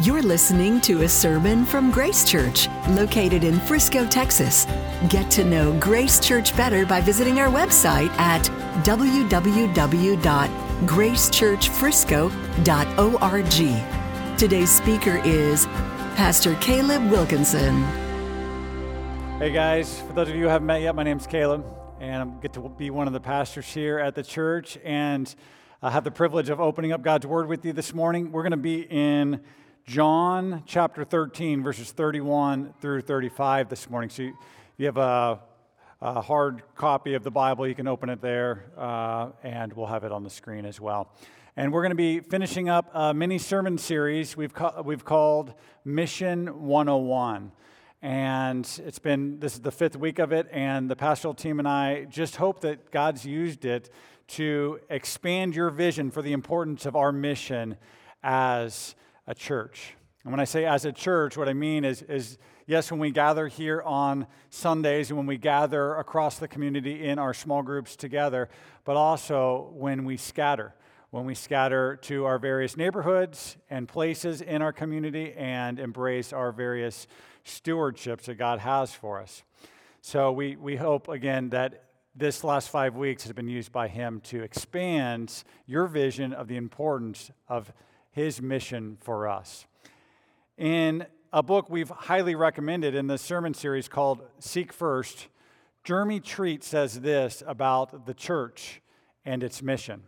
You're listening to a sermon from Grace Church, located in Frisco, Texas. Get to know Grace Church better by visiting our website at www.gracechurchfrisco.org. Today's speaker is Pastor Caleb Wilkinson. Hey guys, for those of you who haven't met yet, my name's Caleb, and I get to be one of the pastors here at the church, and I have the privilege of opening up God's Word with you this morning. We're going to be in John chapter 13, verses 31 through 35 this morning. So you, you have a, a, hard copy of the Bible, you can open it there, uh, and we'll have it on the screen as well. And we're going to be finishing up a mini sermon series we've, ca- we've called Mission 101. And it's been, this is the fifth week of it, and the pastoral team and I just hope that God's used it to expand your vision for the importance of our mission as a church. And when I say as a church, what I mean is, is yes, when we gather here on Sundays and when we gather across the community in our small groups together, but also when we scatter. When we scatter to our various neighborhoods and places in our community and embrace our various stewardships that God has for us. So we, we hope, again, that this last five weeks has been used by Him to expand your vision of the importance of his mission for us. In a book we've highly recommended in the sermon series called Seek First, Jeremy Treat says this about the church and its mission.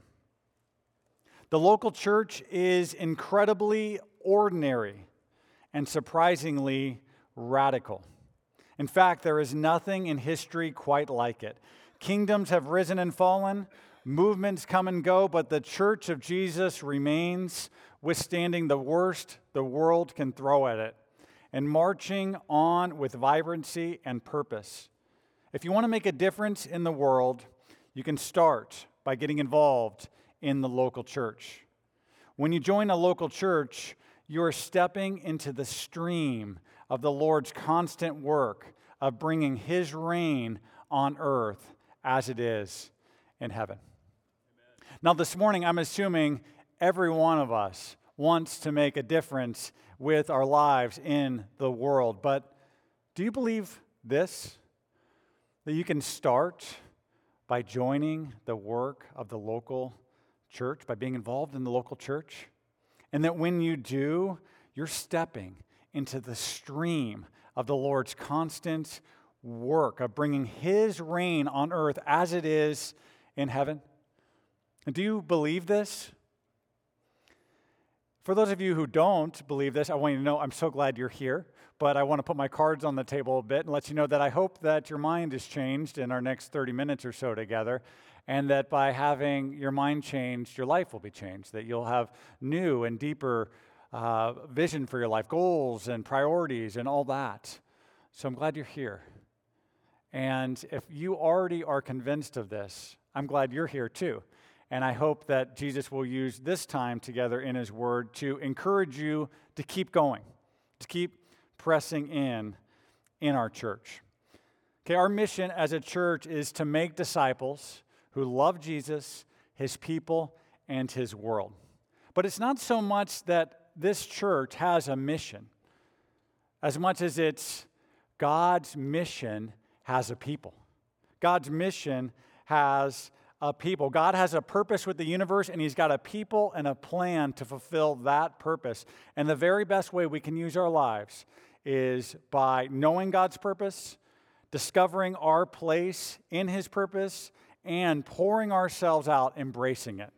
The local church is incredibly ordinary and surprisingly radical. In fact, there is nothing in history quite like it. Kingdoms have risen and fallen, movements come and go, but the church of Jesus remains withstanding the worst the world can throw at it, and marching on with vibrancy and purpose. If you want to make a difference in the world, you can start by getting involved in the local church. When you join a local church, you are stepping into the stream of the Lord's constant work of bringing His reign on earth as it is in heaven. Amen. Now, this morning, I'm assuming every one of us wants to make a difference with our lives in the world. But do you believe this? That you can start by joining the work of the local church, by being involved in the local church? And that when you do, you're stepping into the stream of the Lord's constant work of bringing His reign on earth as it is in heaven? And do you believe this? For those of you who don't believe this, I want you to know I'm so glad you're here. But I want to put my cards on the table a bit and let you know that I hope that your mind is changed in our next 30 minutes or so together. And that by having your mind changed, your life will be changed. That you'll have new and deeper uh, vision for your life, goals and priorities and all that. So I'm glad you're here. And if you already are convinced of this, I'm glad you're here too. And I hope that Jesus will use this time together in His Word to encourage you to keep going, to keep pressing in in our church. Okay, our mission as a church is to make disciples who love Jesus, His people, and His world. But it's not so much that this church has a mission, as much as it's God's mission has a people. God's mission has a people. God has a purpose with the universe, and He's got a people and a plan to fulfill that purpose. And the very best way we can use our lives is by knowing God's purpose, discovering our place in His purpose, and pouring ourselves out, embracing it.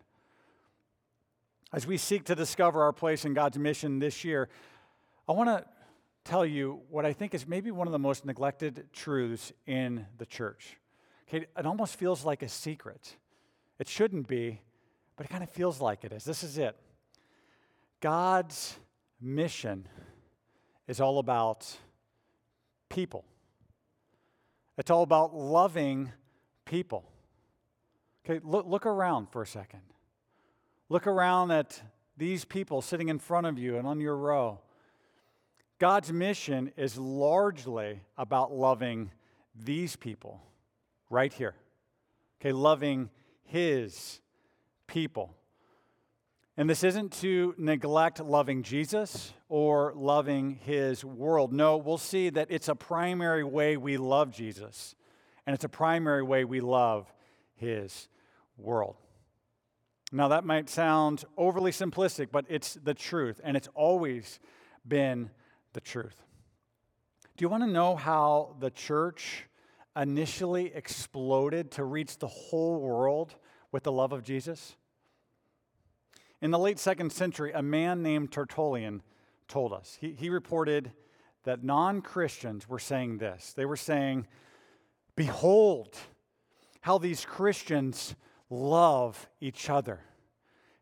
As we seek to discover our place in God's mission this year, I want to tell you what I think is maybe one of the most neglected truths in the church. Okay, it almost feels like a secret. It shouldn't be, but it kind of feels like it is. This is it God's mission is all about people, it's all about loving people. Okay, look, look around for a second. Look around at these people sitting in front of you and on your row. God's mission is largely about loving these people right here. Okay, loving his people. And this isn't to neglect loving Jesus or loving his world. No, we'll see that it's a primary way we love Jesus, and it's a primary way we love his world. Now, that might sound overly simplistic, but it's the truth, and it's always been the truth. Do you want to know how the church initially exploded to reach the whole world with the love of Jesus? In the late second century, a man named Tertullian told us. He, he reported that non Christians were saying this. They were saying, Behold, how these Christians love each other,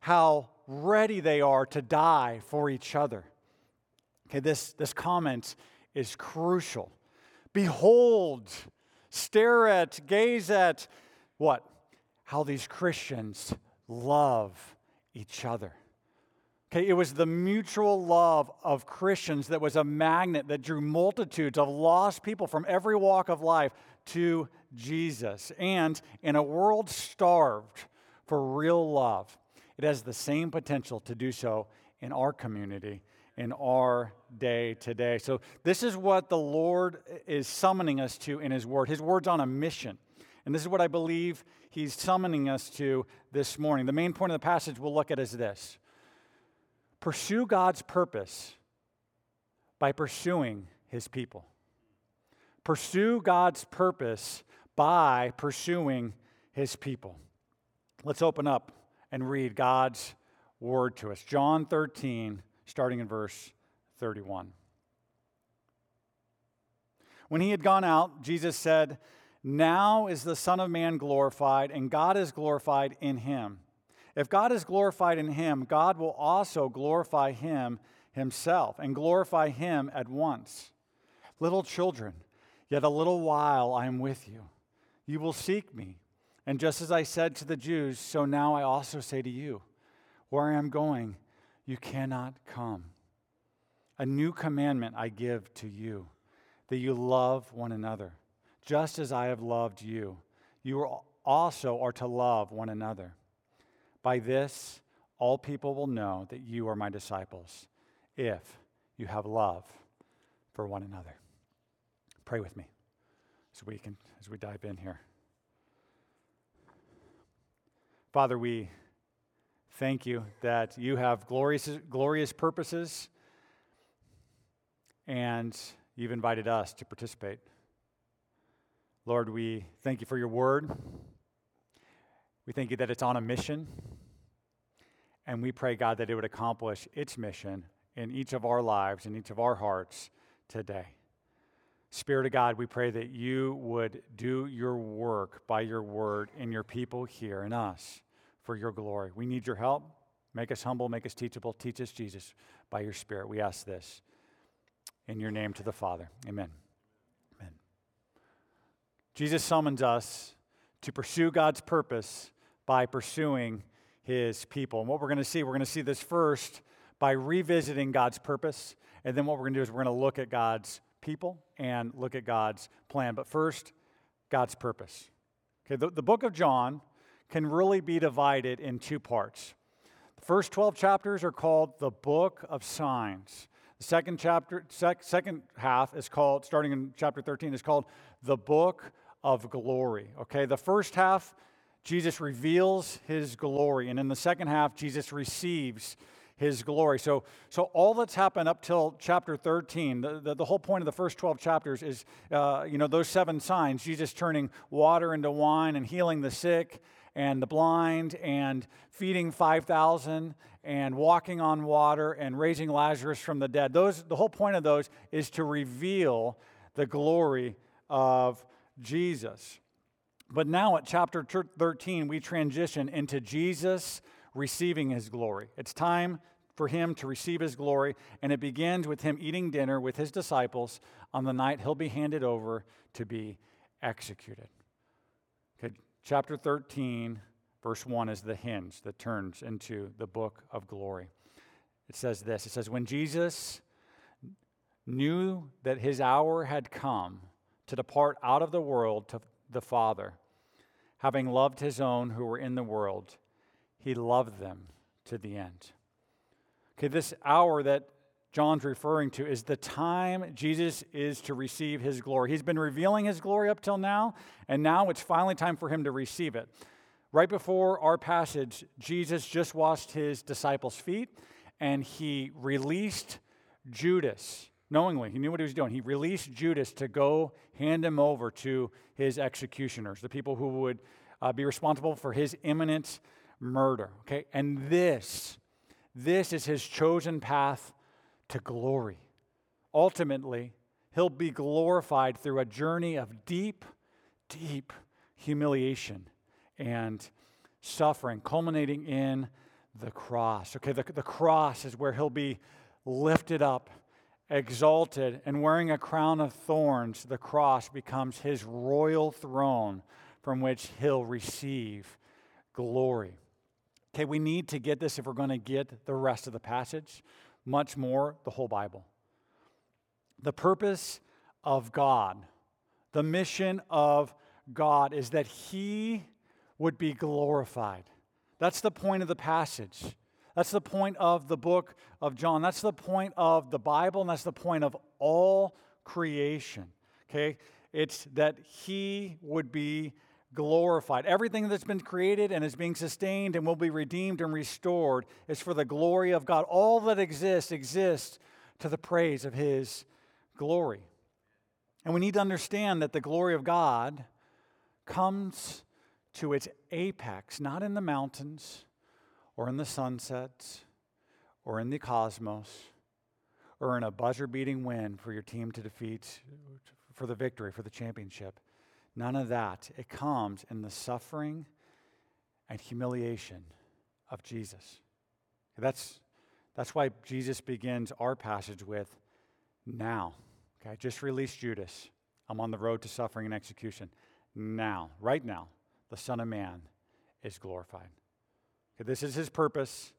how ready they are to die for each other. Okay, this, this comment is crucial. Behold, stare at, gaze at what? How these Christians love each other. Okay, it was the mutual love of Christians that was a magnet that drew multitudes of lost people from every walk of life to Jesus. And in a world starved for real love, it has the same potential to do so in our community, in our day today. So, this is what the Lord is summoning us to in His Word. His Word's on a mission. And this is what I believe He's summoning us to this morning. The main point of the passage we'll look at is this pursue God's purpose by pursuing His people. Pursue God's purpose by pursuing his people. Let's open up and read God's word to us. John 13, starting in verse 31. When he had gone out, Jesus said, Now is the Son of Man glorified, and God is glorified in him. If God is glorified in him, God will also glorify him himself and glorify him at once. Little children, yet a little while I am with you. You will seek me. And just as I said to the Jews, so now I also say to you, where I am going, you cannot come. A new commandment I give to you, that you love one another, just as I have loved you. You also are to love one another. By this, all people will know that you are my disciples, if you have love for one another. Pray with me as we can as we dive in here. Father, we thank you that you have glorious, glorious purposes and you've invited us to participate. Lord, we thank you for your word. We thank you that it's on a mission. And we pray, God, that it would accomplish its mission in each of our lives, in each of our hearts today. Spirit of God, we pray that you would do your work by your word in your people here in us for your glory. We need your help. Make us humble, make us teachable. Teach us, Jesus, by your Spirit. We ask this in your name to the Father. Amen. Amen. Jesus summons us to pursue God's purpose by pursuing his people. And what we're going to see, we're going to see this first by revisiting God's purpose. And then what we're going to do is we're going to look at God's people and look at God's plan. But first, God's purpose. Okay, the, the book of John can really be divided in two parts. The first 12 chapters are called the book of signs. The second chapter, sec, second half is called, starting in chapter 13, is called the book of glory. Okay, the first half, Jesus reveals his glory, and in the second half, Jesus receives his glory. So, so all that's happened up till chapter 13, the, the, the whole point of the first 12 chapters is, uh, you know, those seven signs, Jesus turning water into wine and healing the sick and the blind and feeding 5,000 and walking on water and raising Lazarus from the dead. Those, the whole point of those is to reveal the glory of Jesus. But now at chapter 13, we transition into Jesus receiving his glory. It's time for him to receive his glory, and it begins with him eating dinner with his disciples on the night he'll be handed over to be executed. Chapter 13, verse 1 is the hinge that turns into the book of glory. It says this It says, When Jesus knew that his hour had come to depart out of the world to the Father, having loved his own who were in the world, he loved them to the end. Okay, this hour that John's referring to is the time Jesus is to receive his glory. He's been revealing his glory up till now, and now it's finally time for him to receive it. Right before our passage, Jesus just washed his disciples' feet and he released Judas knowingly. He knew what he was doing. He released Judas to go hand him over to his executioners, the people who would uh, be responsible for his imminent murder. Okay, and this, this is his chosen path to glory. Ultimately, he'll be glorified through a journey of deep, deep humiliation and suffering, culminating in the cross. Okay, the, the cross is where he'll be lifted up, exalted, and wearing a crown of thorns. The cross becomes his royal throne from which he'll receive glory. Okay, we need to get this if we're going to get the rest of the passage, much more the whole Bible. The purpose of God, the mission of God is that he would be glorified. That's the point of the passage. That's the point of the book of John. That's the point of the Bible, and that's the point of all creation. Okay? It's that he would be glorified. Everything that's been created and is being sustained and will be redeemed and restored is for the glory of God. All that exists exists to the praise of his glory. And we need to understand that the glory of God comes to its apex, not in the mountains or in the sunsets or in the cosmos or in a buzzer beating win for your team to defeat for the victory, for the championship. None of that. It comes in the suffering and humiliation of Jesus. That's, that's why Jesus begins our passage with now. Okay, just released Judas. I'm on the road to suffering and execution. Now, right now, the Son of Man is glorified. Okay, this is his purpose,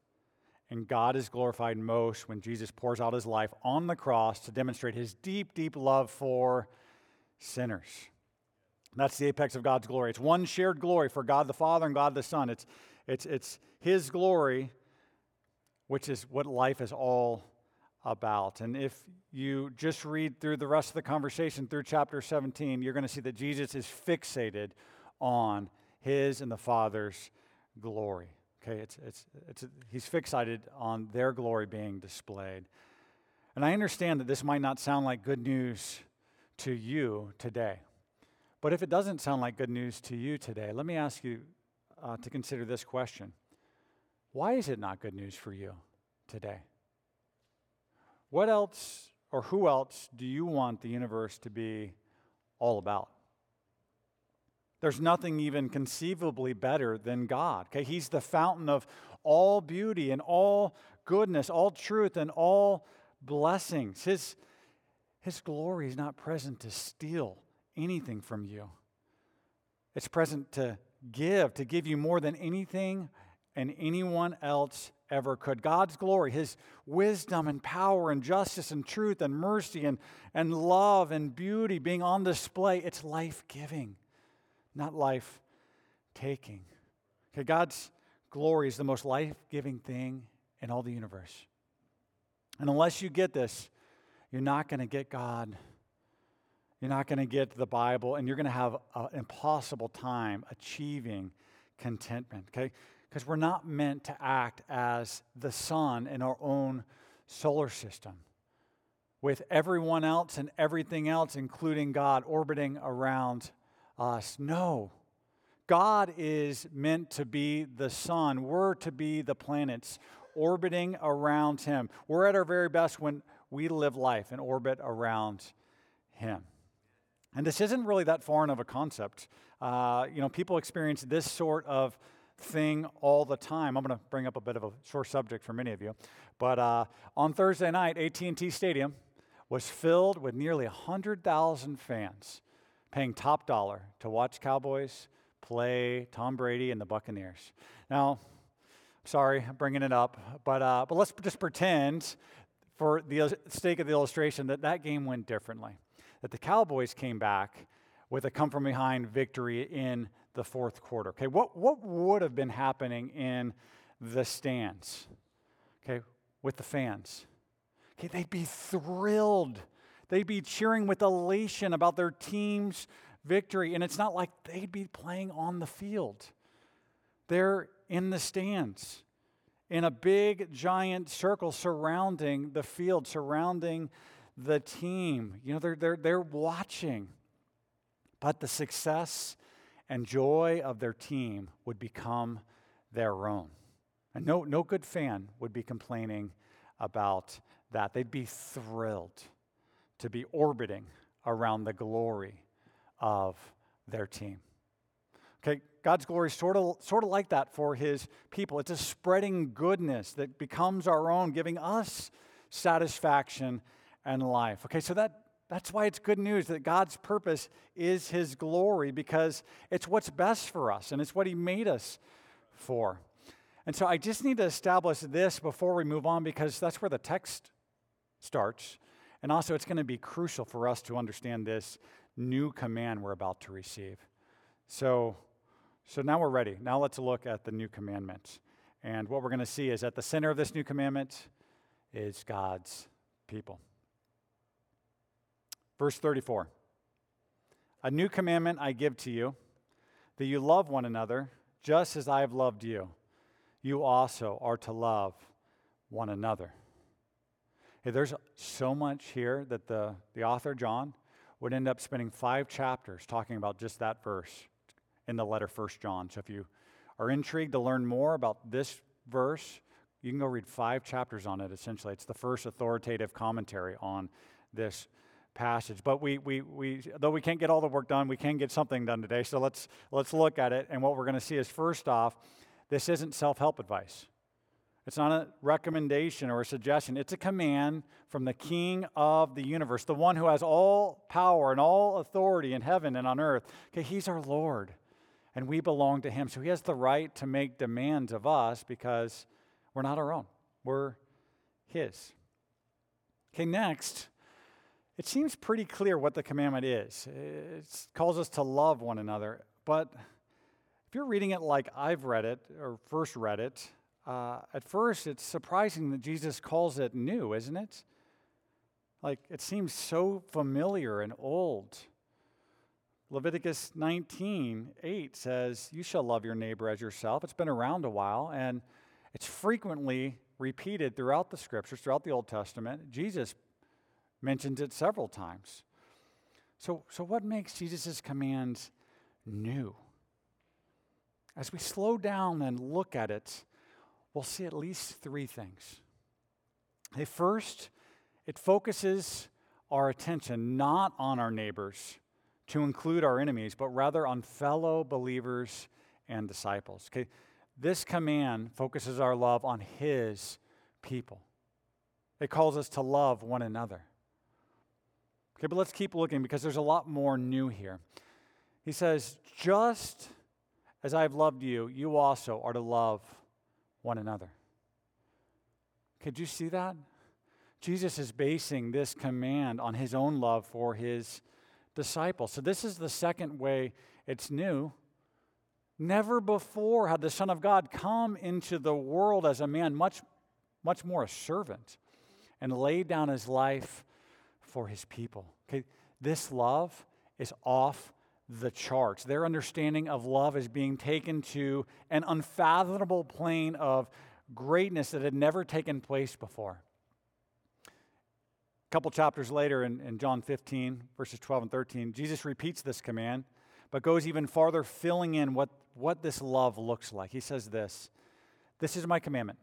and God is glorified most when Jesus pours out his life on the cross to demonstrate his deep, deep love for sinners. That's the apex of God's glory. It's one shared glory for God the Father and God the Son. It's, it's, it's his glory, which is what life is all about. And if you just read through the rest of the conversation through chapter 17, you're going to see that Jesus is fixated on his and the Father's glory. Okay, it's, it's, it's, he's fixated on their glory being displayed. And I understand that this might not sound like good news to you today. But if it doesn't sound like good news to you today, let me ask you uh, to consider this question Why is it not good news for you today? What else or who else do you want the universe to be all about? There's nothing even conceivably better than God. Okay, He's the fountain of all beauty and all goodness, all truth and all blessings. His, his glory is not present to steal anything from you. It's present to give, to give you more than anything and anyone else ever could. God's glory, His wisdom and power and justice and truth and mercy and, and love and beauty being on display, it's life giving not life taking. Okay, God's glory is the most life giving thing in all the universe. And unless you get this, you're not going to get God. You're not going to get the Bible, and you're going to have an impossible time achieving contentment, okay? Because we're not meant to act as the sun in our own solar system with everyone else and everything else, including God, orbiting around us. No. God is meant to be the sun. We're to be the planets orbiting around Him. We're at our very best when we live life and orbit around Him. And this isn't really that foreign of a concept. Uh, you know, people experience this sort of thing all the time. I'm going to bring up a bit of a sore subject for many of you, but uh, on Thursday night, AT&T Stadium was filled with nearly 100,000 fans paying top dollar to watch Cowboys play Tom Brady and the Buccaneers. Now, sorry, I'm bringing it up, but, uh, but let's just pretend, for the sake of the illustration, that that game went differently. That the Cowboys came back with a come from behind victory in the fourth quarter. Okay, what, what would have been happening in the stands, okay, with the fans. Okay, they'd be thrilled. They'd be cheering with elation about their team's victory. And it's not like they'd be playing on the field, they're in the stands in a big, giant circle surrounding the field, surrounding the team. You know, they're, they're, they're watching. But the success and joy of their team would become their own. And no, no good fan would be complaining about that. They'd be thrilled to be orbiting around the glory of their team. Okay, God's glory is sort of, sort of like that for his people. It's a spreading goodness that becomes our own, giving us satisfaction and life. Okay, so that, that's why it's good news that God's purpose is his glory because it's what's best for us and it's what he made us for. And so I just need to establish this before we move on because that's where the text starts. And also, it's going to be crucial for us to understand this new command we're about to receive. So, so now we're ready. Now let's look at the new commandment. And what we're going to see is at the center of this new commandment is God's people. Verse 34 A new commandment I give to you, that you love one another just as I have loved you. You also are to love one another. Hey, there's so much here that the, the author, John, would end up spending five chapters talking about just that verse in the letter First John. So if you are intrigued to learn more about this verse, you can go read five chapters on it, essentially. It's the first authoritative commentary on this passage. But we, we, we, though we can't get all the work done, we can get something done today. So let's, let's look at it. And what we're going to see is first off, this isn't self help advice. It's not a recommendation or a suggestion. It's a command from the King of the universe, the one who has all power and all authority in heaven and on earth. Okay, he's our Lord and we belong to Him. So He has the right to make demands of us because we're not our own, we're His. Okay, next, it seems pretty clear what the commandment is. It calls us to love one another, but if you're reading it like I've read it or first read it, uh, at first it's surprising that Jesus calls it new, isn't it? Like it seems so familiar and old. Leviticus 19, 8 says, You shall love your neighbor as yourself. It's been around a while, and it's frequently repeated throughout the scriptures, throughout the Old Testament. Jesus mentions it several times. So, so what makes Jesus' commands new? As we slow down and look at it, we'll see at least three things. Okay, first, it focuses our attention not on our neighbors to include our enemies, but rather on fellow believers and disciples. Okay? This command focuses our love on His people. It calls us to love one another. Okay, but let's keep looking because there's a lot more new here. He says, Just as I've loved you, you also are to love one another. Could you see that? Jesus is basing this command on his own love for his disciples. So, this is the second way it's new. Never before had the Son of God come into the world as a man, much, much more a servant, and laid down his life for his people. Okay, this love is off the charts. Their understanding of love is being taken to an unfathomable plane of greatness that had never taken place before. A couple chapters later in, in John 15, verses 12 and 13, Jesus repeats this command, but goes even farther, filling in what, what this love looks like. He says this This is my commandment,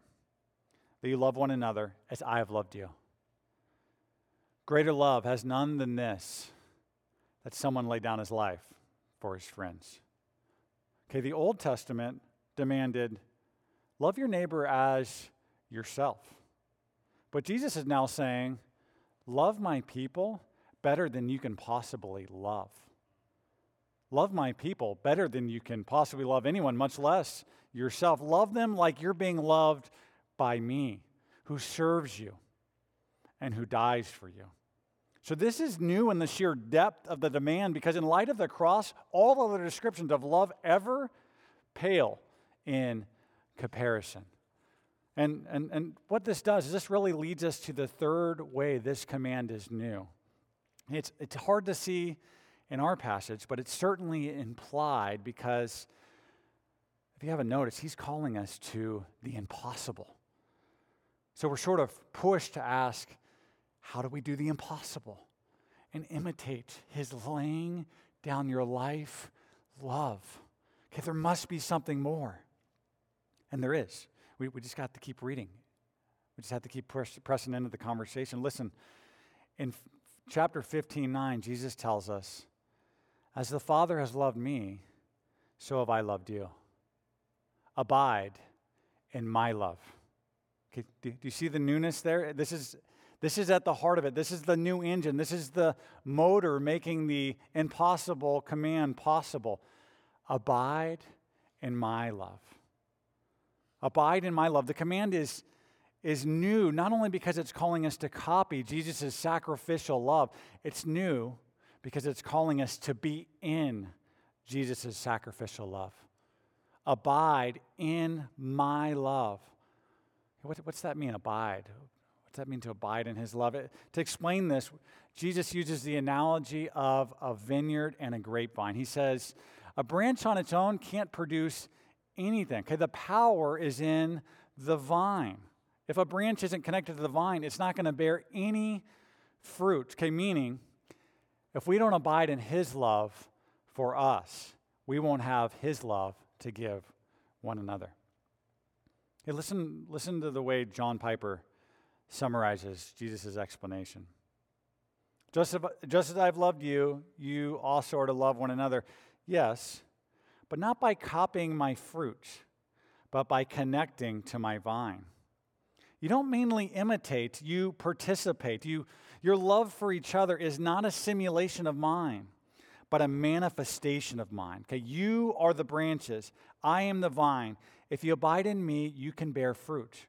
that you love one another as I have loved you. Greater love has none than this, that someone lay down his life for his friends. Okay, the Old Testament demanded love your neighbor as yourself. But Jesus is now saying, Love my people better than you can possibly love. Love my people better than you can possibly love anyone, much less yourself. Love them like you're being loved by me, who serves you and who dies for you. So, this is new in the sheer depth of the demand because, in light of the cross, all other descriptions of love ever pale in comparison. And, and, and what this does is this really leads us to the third way this command is new. It's, it's hard to see in our passage, but it's certainly implied because if you haven't noticed, he's calling us to the impossible. So we're sort of pushed to ask, how do we do the impossible? And imitate his laying down your life love. Okay, there must be something more. And there is. We, we just got to keep reading. We just have to keep press, pressing into the conversation. Listen, in f- chapter 15, 9, Jesus tells us, As the Father has loved me, so have I loved you. Abide in my love. Okay, do, do you see the newness there? This is, this is at the heart of it. This is the new engine. This is the motor making the impossible command possible. Abide in my love. Abide in my love. The command is, is new, not only because it's calling us to copy Jesus' sacrificial love, it's new because it's calling us to be in Jesus' sacrificial love. Abide in my love. What, what's that mean, abide? What's that mean to abide in his love? It, to explain this, Jesus uses the analogy of a vineyard and a grapevine. He says, a branch on its own can't produce anything. Okay, the power is in the vine. If a branch isn't connected to the vine, it's not going to bear any fruit. Okay, meaning if we don't abide in his love for us, we won't have his love to give one another. Hey, listen, listen to the way John Piper summarizes Jesus' explanation. Just, just as I've loved you, you also are to love one another. Yes, but not by copying my fruit, but by connecting to my vine. You don't mainly imitate, you participate. You, your love for each other is not a simulation of mine, but a manifestation of mine. Okay, you are the branches, I am the vine. If you abide in me, you can bear fruit.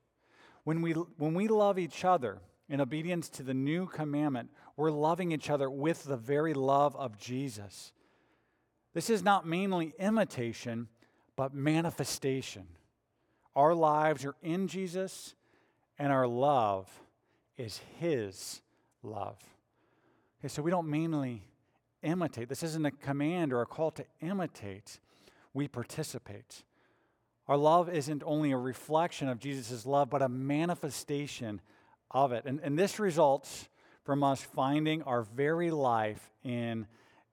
When we, when we love each other in obedience to the new commandment, we're loving each other with the very love of Jesus. This is not mainly imitation, but manifestation. Our lives are in Jesus, and our love is His love. Okay, so we don't mainly imitate. This isn't a command or a call to imitate, we participate. Our love isn't only a reflection of Jesus' love, but a manifestation of it. And, and this results from us finding our very life in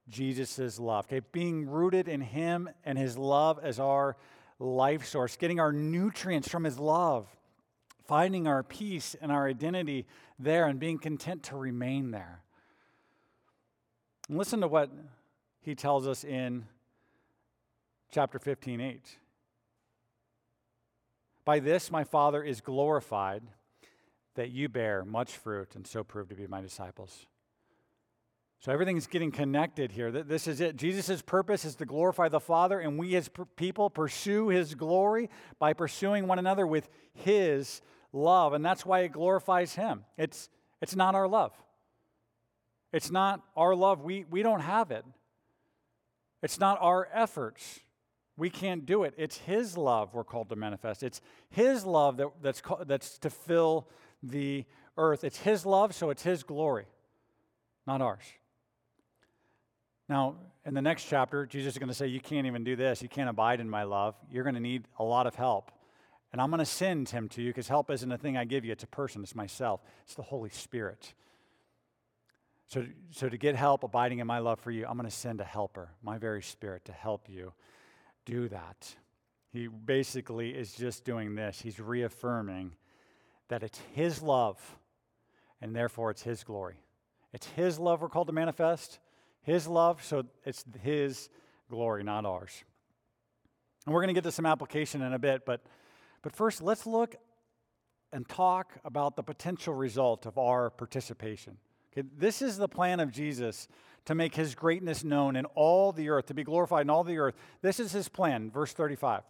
Jesus' love. Okay, being rooted in Him and His love as our life source, getting our nutrients from His love, finding our peace and our identity there, and being content to remain there. And listen to what He tells us in chapter 15 8. By this my Father is glorified, that you bear much fruit and so prove to be my disciples. So everything's getting connected here. This is it. Jesus' purpose is to glorify the Father, and we as people pursue his glory by pursuing one another with his love. And that's why it glorifies him. It's, it's not our love. It's not our love. We, we don't have it. It's not our efforts. We can't do it. It's his love we're called to manifest. It's his love that, that's, that's to fill the earth. It's his love, so it's his glory, not ours. Now, in the next chapter, Jesus is going to say, You can't even do this. You can't abide in my love. You're going to need a lot of help. And I'm going to send him to you because help isn't a thing I give you, it's a person, it's myself, it's the Holy Spirit. So, so to get help abiding in my love for you, I'm going to send a helper, my very spirit, to help you do that. He basically is just doing this. He's reaffirming that it's his love, and therefore it's his glory. It's his love we're called to manifest. His love, so it's His glory, not ours. And we're going to get to some application in a bit, but, but first, let's look and talk about the potential result of our participation. Okay, this is the plan of Jesus to make his greatness known in all the earth, to be glorified in all the earth. This is his plan, verse 35.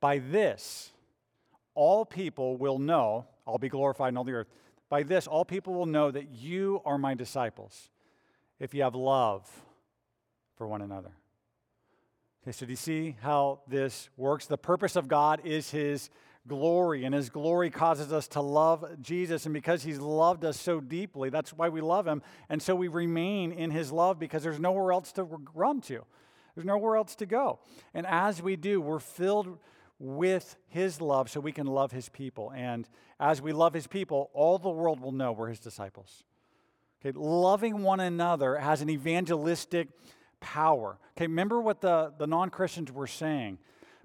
By this, all people will know, I'll be glorified in all the earth. By this, all people will know that you are my disciples if you have love for one another. Okay, so do you see how this works? The purpose of God is his glory, and his glory causes us to love Jesus. And because he's loved us so deeply, that's why we love him. And so we remain in his love because there's nowhere else to run to, there's nowhere else to go. And as we do, we're filled with his love so we can love his people. And as we love his people, all the world will know we're his disciples. Okay, loving one another has an evangelistic power. Okay, remember what the, the non Christians were saying.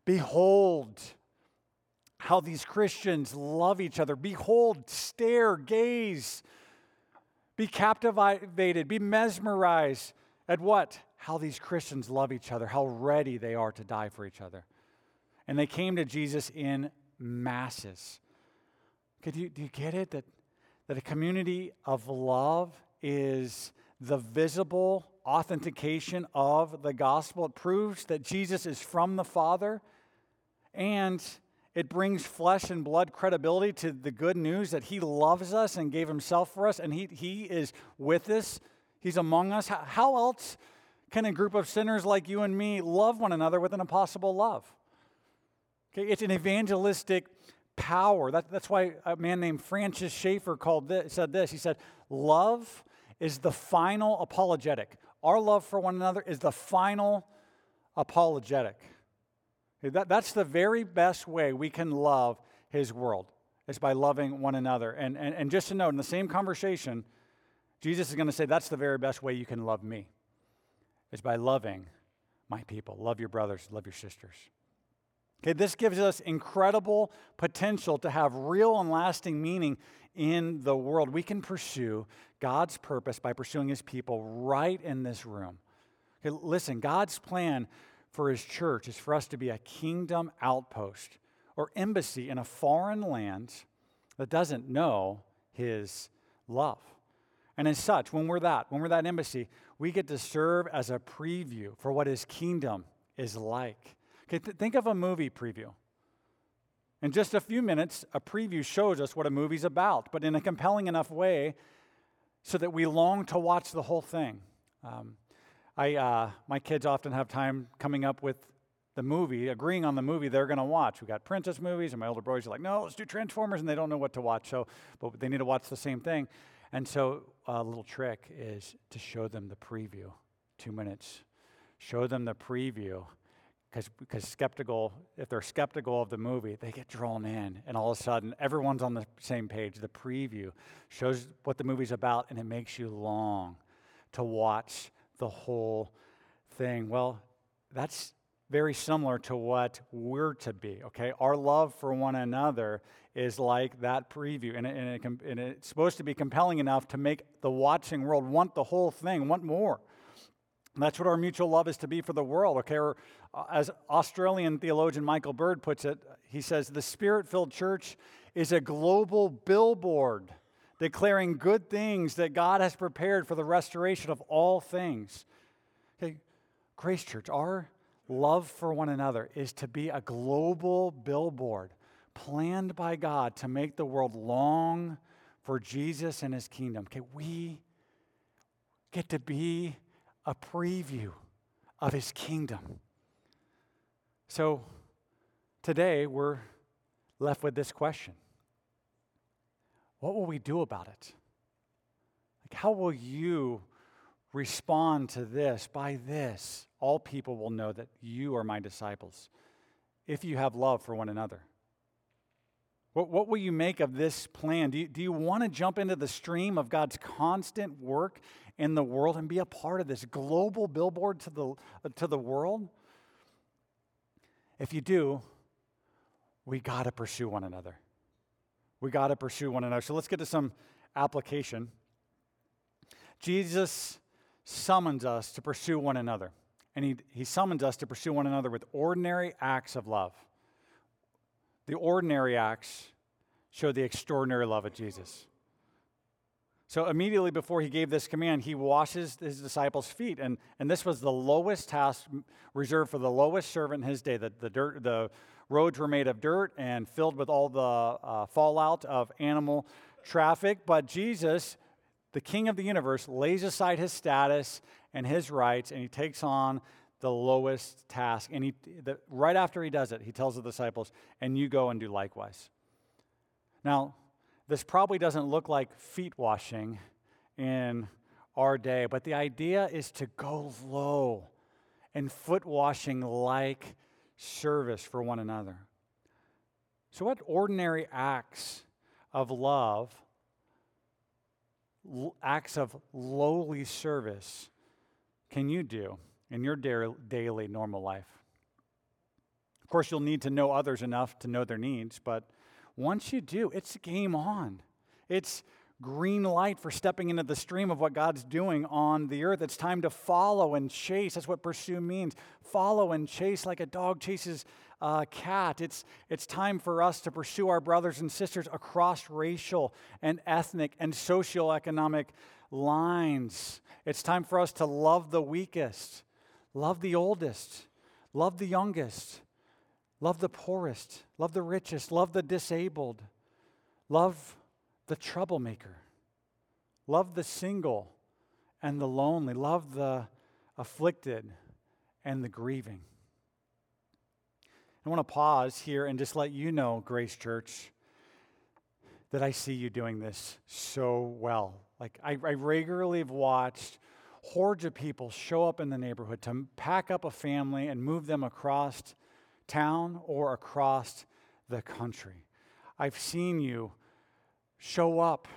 Behold how these Christians love each other. Behold, stare, gaze, be captivated, be mesmerized at what? How these Christians love each other, how ready they are to die for each other. And they came to Jesus in masses. Could you, do you get it? That, that a community of love is the visible authentication of the gospel. It proves that Jesus is from the Father, and it brings flesh and blood credibility to the good news that He loves us and gave Himself for us, and He, he is with us. He's among us. How, how else can a group of sinners like you and me love one another with an impossible love? Okay, it's an evangelistic power. That, that's why a man named Francis Schaeffer called this, said this. He said, Love is the final apologetic. Our love for one another is the final apologetic. That, that's the very best way we can love his world, is by loving one another. And, and, and just to note, in the same conversation, Jesus is going to say, That's the very best way you can love me, is by loving my people. Love your brothers, love your sisters. Okay, this gives us incredible potential to have real and lasting meaning in the world. We can pursue God's purpose by pursuing his people right in this room. Okay, listen, God's plan for his church is for us to be a kingdom outpost or embassy in a foreign land that doesn't know his love. And as such, when we're that, when we're that embassy, we get to serve as a preview for what his kingdom is like. Okay, th- think of a movie preview. In just a few minutes, a preview shows us what a movie's about, but in a compelling enough way so that we long to watch the whole thing. Um, I, uh, my kids often have time coming up with the movie, agreeing on the movie they're going to watch. We got princess movies, and my older boys are like, "No, let's do Transformers," and they don't know what to watch. So, but they need to watch the same thing. And so, a little trick is to show them the preview, two minutes. Show them the preview, because because skeptical if they're skeptical of the movie they get drawn in and all of a sudden everyone's on the same page the preview shows what the movie's about and it makes you long to watch the whole thing. Well that's very similar to what we're to be okay? Our love for one another is like that preview and, it, and, it, and it's supposed to be compelling enough to make the watching world want the whole thing want more. And that's what our mutual love is to be for the world, okay? Or, uh, as Australian theologian Michael Bird puts it, he says, the spirit filled church is a global billboard declaring good things that God has prepared for the restoration of all things. Okay, Grace Church, our love for one another is to be a global billboard planned by God to make the world long for Jesus and his kingdom. Okay, we get to be a preview of his kingdom. So today we're left with this question What will we do about it? Like, how will you respond to this? By this, all people will know that you are my disciples if you have love for one another. What, what will you make of this plan? Do you, do you want to jump into the stream of God's constant work in the world and be a part of this global billboard to the, to the world? If you do, we got to pursue one another. We got to pursue one another. So let's get to some application. Jesus summons us to pursue one another. And he, he summons us to pursue one another with ordinary acts of love. The ordinary acts show the extraordinary love of Jesus. So immediately before he gave this command, he washes his disciples' feet. And, and this was the lowest task reserved for the lowest servant in his day. The, the, dirt, the roads were made of dirt and filled with all the uh, fallout of animal traffic. But Jesus, the king of the universe, lays aside his status and his rights, and he takes on the lowest task. And he, the, right after he does it, he tells the disciples, and you go and do likewise. Now, this probably doesn't look like feet washing in our day, but the idea is to go low and foot washing like service for one another. So, what ordinary acts of love, acts of lowly service, can you do in your daily normal life? Of course, you'll need to know others enough to know their needs, but once you do, it's game on. It's green light for stepping into the stream of what God's doing on the earth. It's time to follow and chase. That's what pursue means. Follow and chase like a dog chases a cat. It's, it's time for us to pursue our brothers and sisters across racial and ethnic and socioeconomic lines. It's time for us to love the weakest, love the oldest, love the youngest, love the poorest, love the richest, love the disabled, love the troublemaker. Love the single and the lonely. Love the afflicted and the grieving. I want to pause here and just let you know, Grace Church, that I see you doing this so well. Like, I, I regularly have watched hordes of people show up in the neighborhood to pack up a family and move them across town or across the country. I've seen you show up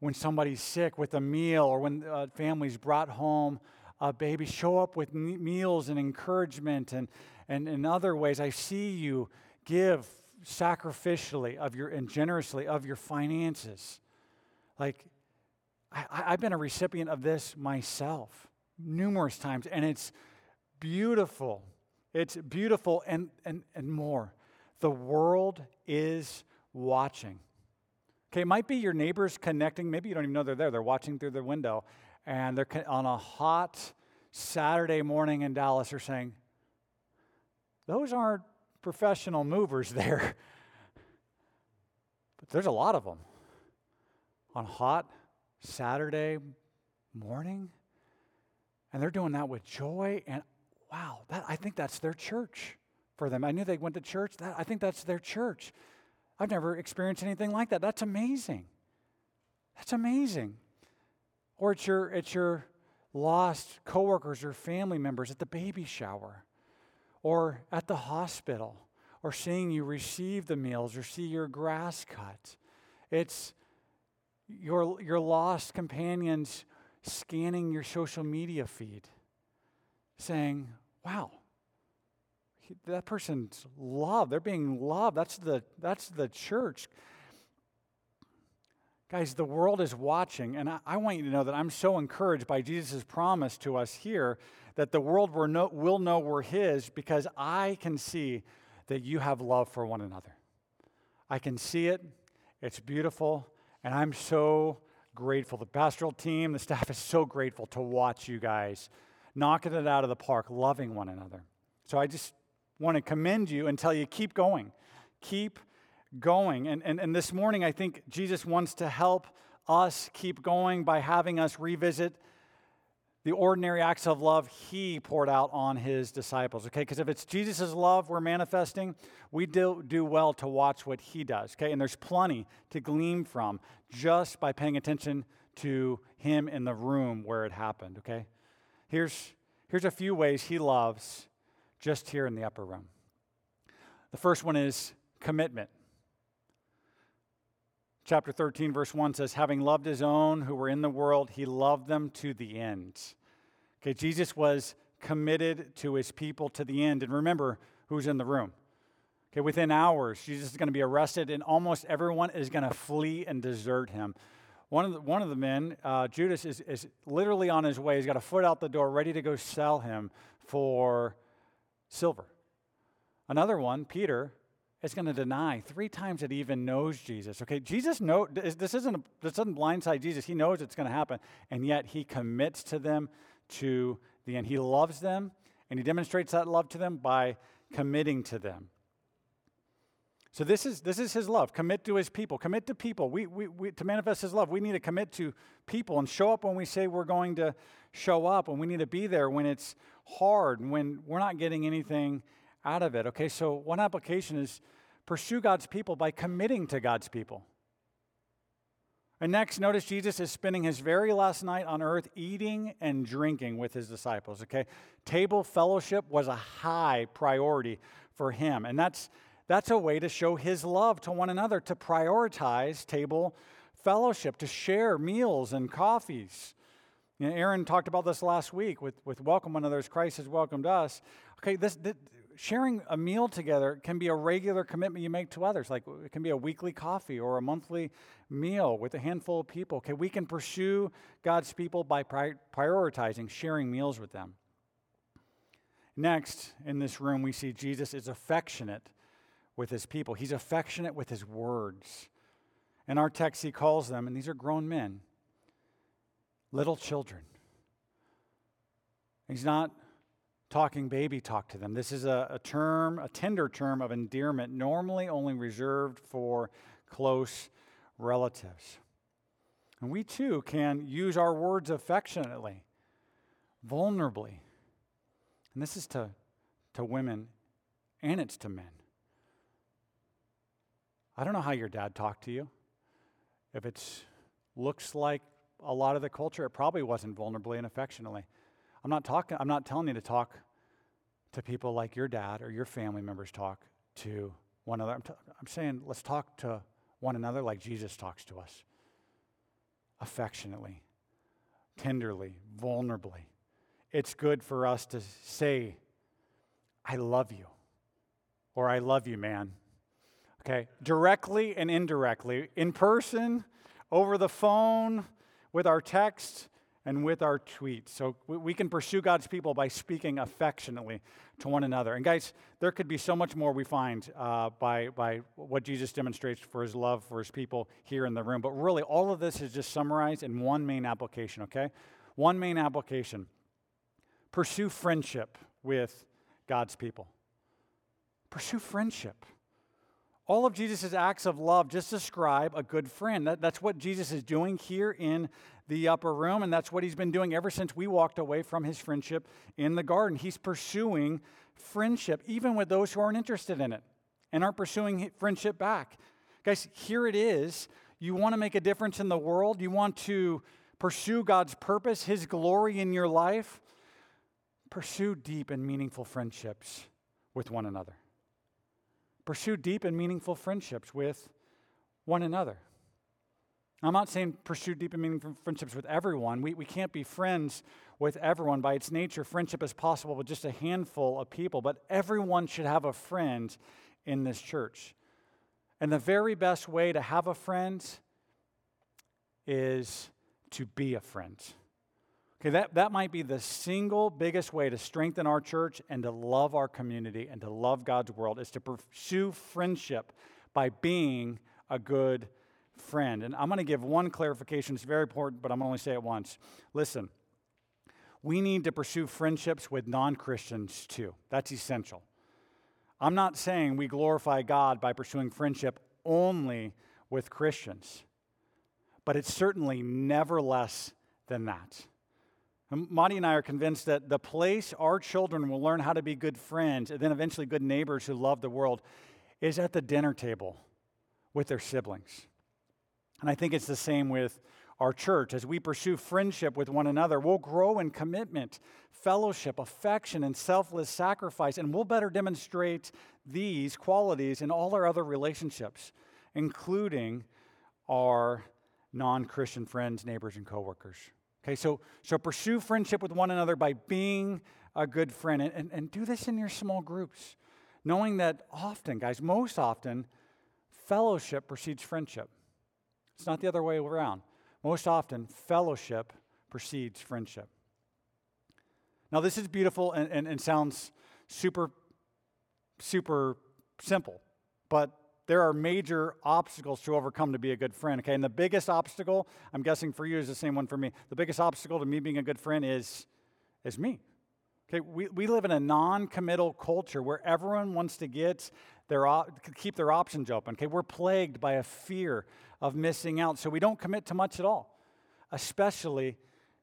when somebody's sick with a meal or when uh, families brought home a baby. Show up with meals and encouragement and, and in other ways. I see you give sacrificially of your and generously of your finances. Like I, I've been a recipient of this myself numerous times, and it's beautiful. It's beautiful and, and, and more. The world is watching. Okay, it might be your neighbors connecting. Maybe you don't even know they're there. They're watching through the window, and they're on a hot Saturday morning in Dallas. They're saying, "Those aren't professional movers there." but there's a lot of them on hot Saturday morning, and they're doing that with joy. And wow, that I think that's their church for them. I knew they went to church. That I think that's their church. I've never experienced anything like that. That's amazing. That's amazing. Or it's your, it's your lost coworkers or family members at the baby shower or at the hospital or seeing you receive the meals or see your grass cut. It's your, your lost companions scanning your social media feed saying, wow, that person's loved. They're being loved. That's the, that's the church. Guys, the world is watching, and I, I, want you to know that I'm so encouraged by Jesus' promise to us here that the world will know, will know we're His because I can see that you have love for one another. I can see it, it's beautiful, and I'm so grateful. The pastoral team, the staff is so grateful to watch you guys knocking it out of the park, loving one another. So I just want to commend you and tell you keep going. Keep going. And, and, and this morning, I think Jesus wants to help us keep going by having us revisit the ordinary acts of love he poured out on his disciples, okay? Because if it's Jesus' love we're manifesting, we do, do well to watch what he does, okay? And there's plenty to glean from just by paying attention to him in the room where it happened, okay? Here's, here's a few ways he loves just here in the upper room. The first one is commitment. Chapter 13, verse 1 says, Having loved his own who were in the world, he loved them to the end. Okay, Jesus was committed to his people to the end. And remember who's in the room. Okay, within hours, Jesus is going to be arrested, and almost everyone is going to flee and desert him. One of the, one of the men, uh, Judas, is, is literally on his way. He's got a foot out the door, ready to go sell him for silver. Another one, Peter, is going to deny three times that he even knows Jesus. Okay, Jesus know this isn't a, this doesn't blindside Jesus. He knows it's going to happen, and yet he commits to them to the end. He loves them, and he demonstrates that love to them by committing to them. So this is this is his love. Commit to his people. Commit to people. We, we, we to manifest his love, we need to commit to people and show up when we say we're going to show up, and we need to be there when it's hard and when we're not getting anything out of it. Okay, so one application is pursue God's people by committing to God's people. And next, notice Jesus is spending his very last night on earth eating and drinking with his disciples. Okay, table fellowship was a high priority for him, and that's that's a way to show his love to one another, to prioritize table fellowship, to share meals and coffees. You know, Aaron talked about this last week with, with welcome one another as Christ has welcomed us. Okay, this, this, sharing a meal together can be a regular commitment you make to others. Like it can be a weekly coffee or a monthly meal with a handful of people. Okay, we can pursue God's people by pri- prioritizing sharing meals with them. Next, in this room, we see Jesus is affectionate with his people. He's affectionate with his words. In our text, he calls them, and these are grown men, little children. He's not talking baby talk to them. This is a, a term, a tender term of endearment, normally only reserved for close relatives. And we too can use our words affectionately, vulnerably. And this is to, to women and it's to men. I don't know how your dad talked to you. If it looks like a lot of the culture, it probably wasn't vulnerably and affectionately. I'm not talking, I'm not telling you to talk to people like your dad or your family members talk to one another. I'm, t- I'm saying let's talk to one another like Jesus talks to us affectionately, tenderly, vulnerably. It's good for us to say, I love you, or I love you, man, okay? Directly and indirectly, in person, over the phone, with our text, and with our tweets. So we can pursue God's people by speaking affectionately to one another. And guys, there could be so much more we find uh, by, by what Jesus demonstrates for his love for his people here in the room. But really, all of this is just summarized in one main application, okay? One main application pursue friendship with God's people. Pursue friendship. All of Jesus' acts of love just describe a good friend. That, that's what Jesus is doing here in the upper room, and that's what he's been doing ever since we walked away from his friendship in the garden. He's pursuing friendship, even with those who aren't interested in it and aren't pursuing friendship back. Guys, here it is. You want to make a difference in the world, you want to pursue God's purpose, his glory in your life. Pursue deep and meaningful friendships with one another. Pursue deep and meaningful friendships with one another. I'm not saying pursue deep and meaningful friendships with everyone. We, we can't be friends with everyone. By its nature, friendship is possible with just a handful of people, but everyone should have a friend in this church. And the very best way to have a friend is to be a friend. Okay, that, that might be the single biggest way to strengthen our church and to love our community and to love God's world is to pursue friendship by being a good friend. And I'm going to give one clarification. It's very important, but I'm going to only say it once. Listen, we need to pursue friendships with non Christians too. That's essential. I'm not saying we glorify God by pursuing friendship only with Christians, but it's certainly never less than that. Monty and I are convinced that the place our children will learn how to be good friends and then eventually good neighbors who love the world is at the dinner table with their siblings. And I think it's the same with our church. As we pursue friendship with one another, we'll grow in commitment, fellowship, affection, and selfless sacrifice, and we'll better demonstrate these qualities in all our other relationships, including our non Christian friends, neighbors, and coworkers. Okay, so, so pursue friendship with one another by being a good friend. And, and, and do this in your small groups, knowing that often, guys, most often, fellowship precedes friendship. It's not the other way around. Most often, fellowship precedes friendship. Now, this is beautiful and, and, and sounds super, super simple, but there are major obstacles to overcome to be a good friend, okay? And the biggest obstacle, I'm guessing for you, is the same one for me. The biggest obstacle to me being a good friend is, is me. Okay, we, we live in a non committal culture where everyone wants to get their op- keep their options open. Okay, we're plagued by a fear of missing out, so we don't commit to much at all, especially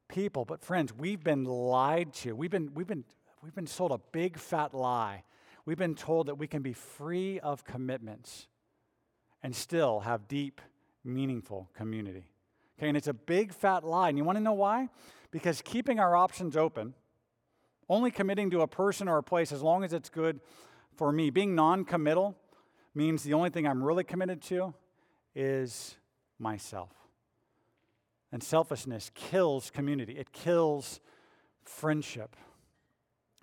people. But friends, we've been lied to. We've been we've been we've been sold a big fat lie. We've been told that we can be free of commitments and still have deep, meaningful community. Okay, and it's a big fat lie. And you want to know why? Because keeping our options open, only committing to a person or a place as long as it's good for me, being non committal means the only thing I'm really committed to is myself. And selfishness kills community, it kills friendship.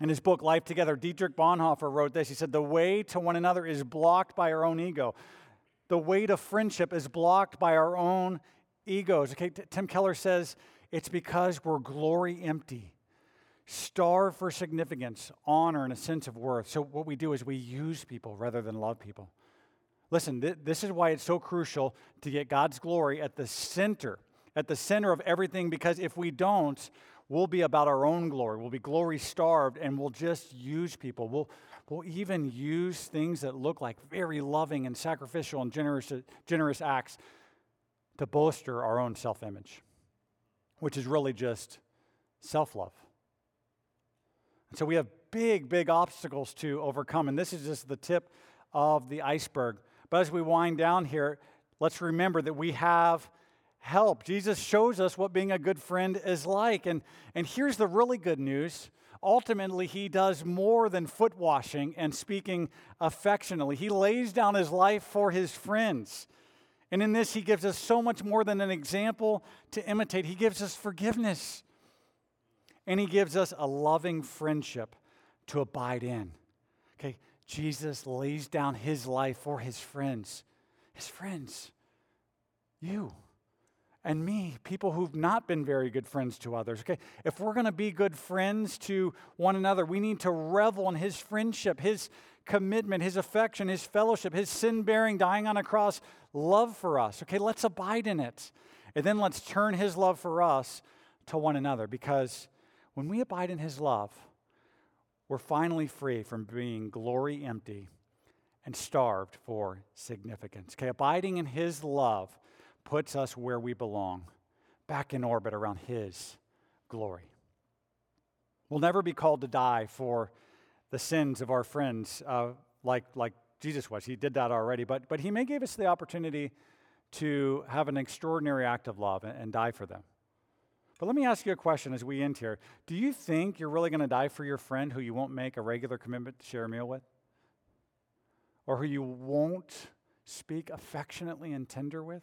In his book, Life Together, Dietrich Bonhoeffer wrote this. He said, The way to one another is blocked by our own ego. The way to friendship is blocked by our own egos. Okay, Tim Keller says it's because we're glory empty, starve for significance, honor, and a sense of worth. So, what we do is we use people rather than love people. Listen, th- this is why it's so crucial to get God's glory at the center, at the center of everything, because if we don't, we'll be about our own glory. We'll be glory starved and we'll just use people. We'll, we'll even use things that look like very loving and sacrificial and generous, generous acts to bolster our own self image, which is really just self love. So we have big, big obstacles to overcome. And this is just the tip of the iceberg. But as we wind down here, let's remember that we have help. Jesus shows us what being a good friend is like. And, and here's the really good news. Ultimately, he does more than foot washing and speaking affectionately. He lays down his life for his friends. And in this, he gives us so much more than an example to imitate. He gives us forgiveness. And he gives us a loving friendship to abide in. Okay, Jesus lays down his life for his friends. His friends. You and me, people who've not been very good friends to others. Okay, if we're going to be good friends to one another, we need to revel in his friendship, his commitment, his affection, his fellowship, his sin bearing, dying on a cross, love for us. Okay, let's abide in it. And then let's turn his love for us to one another because when we abide in his love, we're finally free from being glory empty and starved for significance. Okay, abiding in his love puts us where we belong, back in orbit around His glory. We'll never be called to die for the sins of our friends uh, like, like Jesus was. He did that already, but, but He may give us the opportunity to have an extraordinary act of love and, and die for them. But let me ask you a question as we end here. Do you think you're really going to die for your friend who you won't make a regular commitment to share a meal with? Or who you won't speak affectionately and tender with?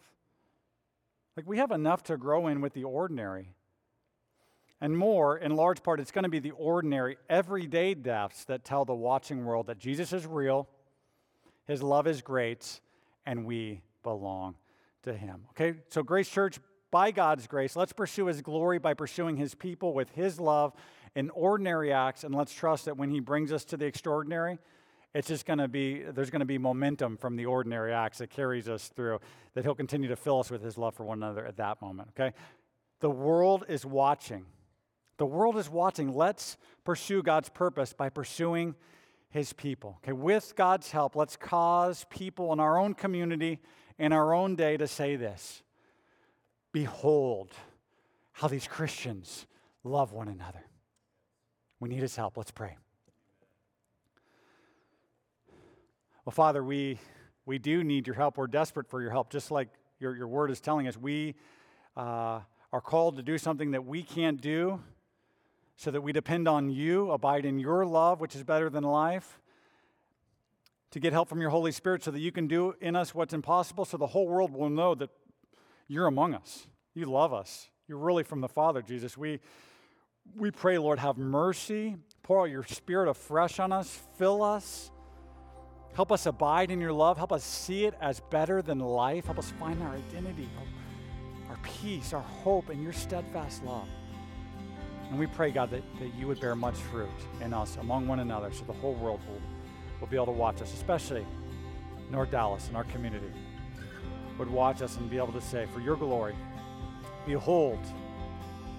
Like we have enough to grow in with the ordinary. And more, in large part, it's going to be the ordinary, everyday deaths that tell the watching world that Jesus is real, his love is great, and we belong to him. Okay, so Grace Church, by God's grace, let's pursue his glory by pursuing his people with his love in ordinary acts, and let's trust that when he brings us to the extraordinary, it's just going to be, there's going to be momentum from the ordinary acts that carries us through, that He'll continue to fill us with His love for one another at that moment, okay? The world is watching. The world is watching. Let's pursue God's purpose by pursuing His people, okay? With God's help, let's cause people in our own community, in our own day, to say this Behold how these Christians love one another. We need His help. Let's pray. Well, Father, we, we do need your help. We're desperate for your help, just like your, your word is telling us. We uh, are called to do something that we can't do so that we depend on you, abide in your love, which is better than life, to get help from your Holy Spirit so that you can do in us what's impossible, so the whole world will know that you're among us. You love us. You're really from the Father, Jesus. We, we pray, Lord, have mercy. Pour out your Spirit afresh on us. Fill us Help us abide in your love. Help us see it as better than life. Help us find our identity, our, peace, our hope in your steadfast love. And we pray, God, that, that you would bear much fruit in us among one another so the whole world will, will be able to watch us, especially North Dallas and our community would watch us and be able to say, for your glory, behold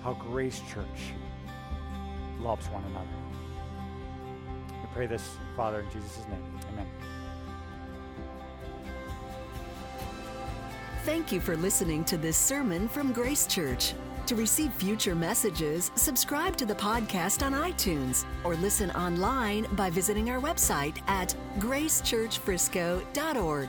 how Grace Church loves one another pray this, Father, in Jesus' name. Amen. Thank you for listening to this sermon from Grace Church. To receive future messages, subscribe to the podcast on iTunes or listen online by visiting our website at gracechurchfrisco.org.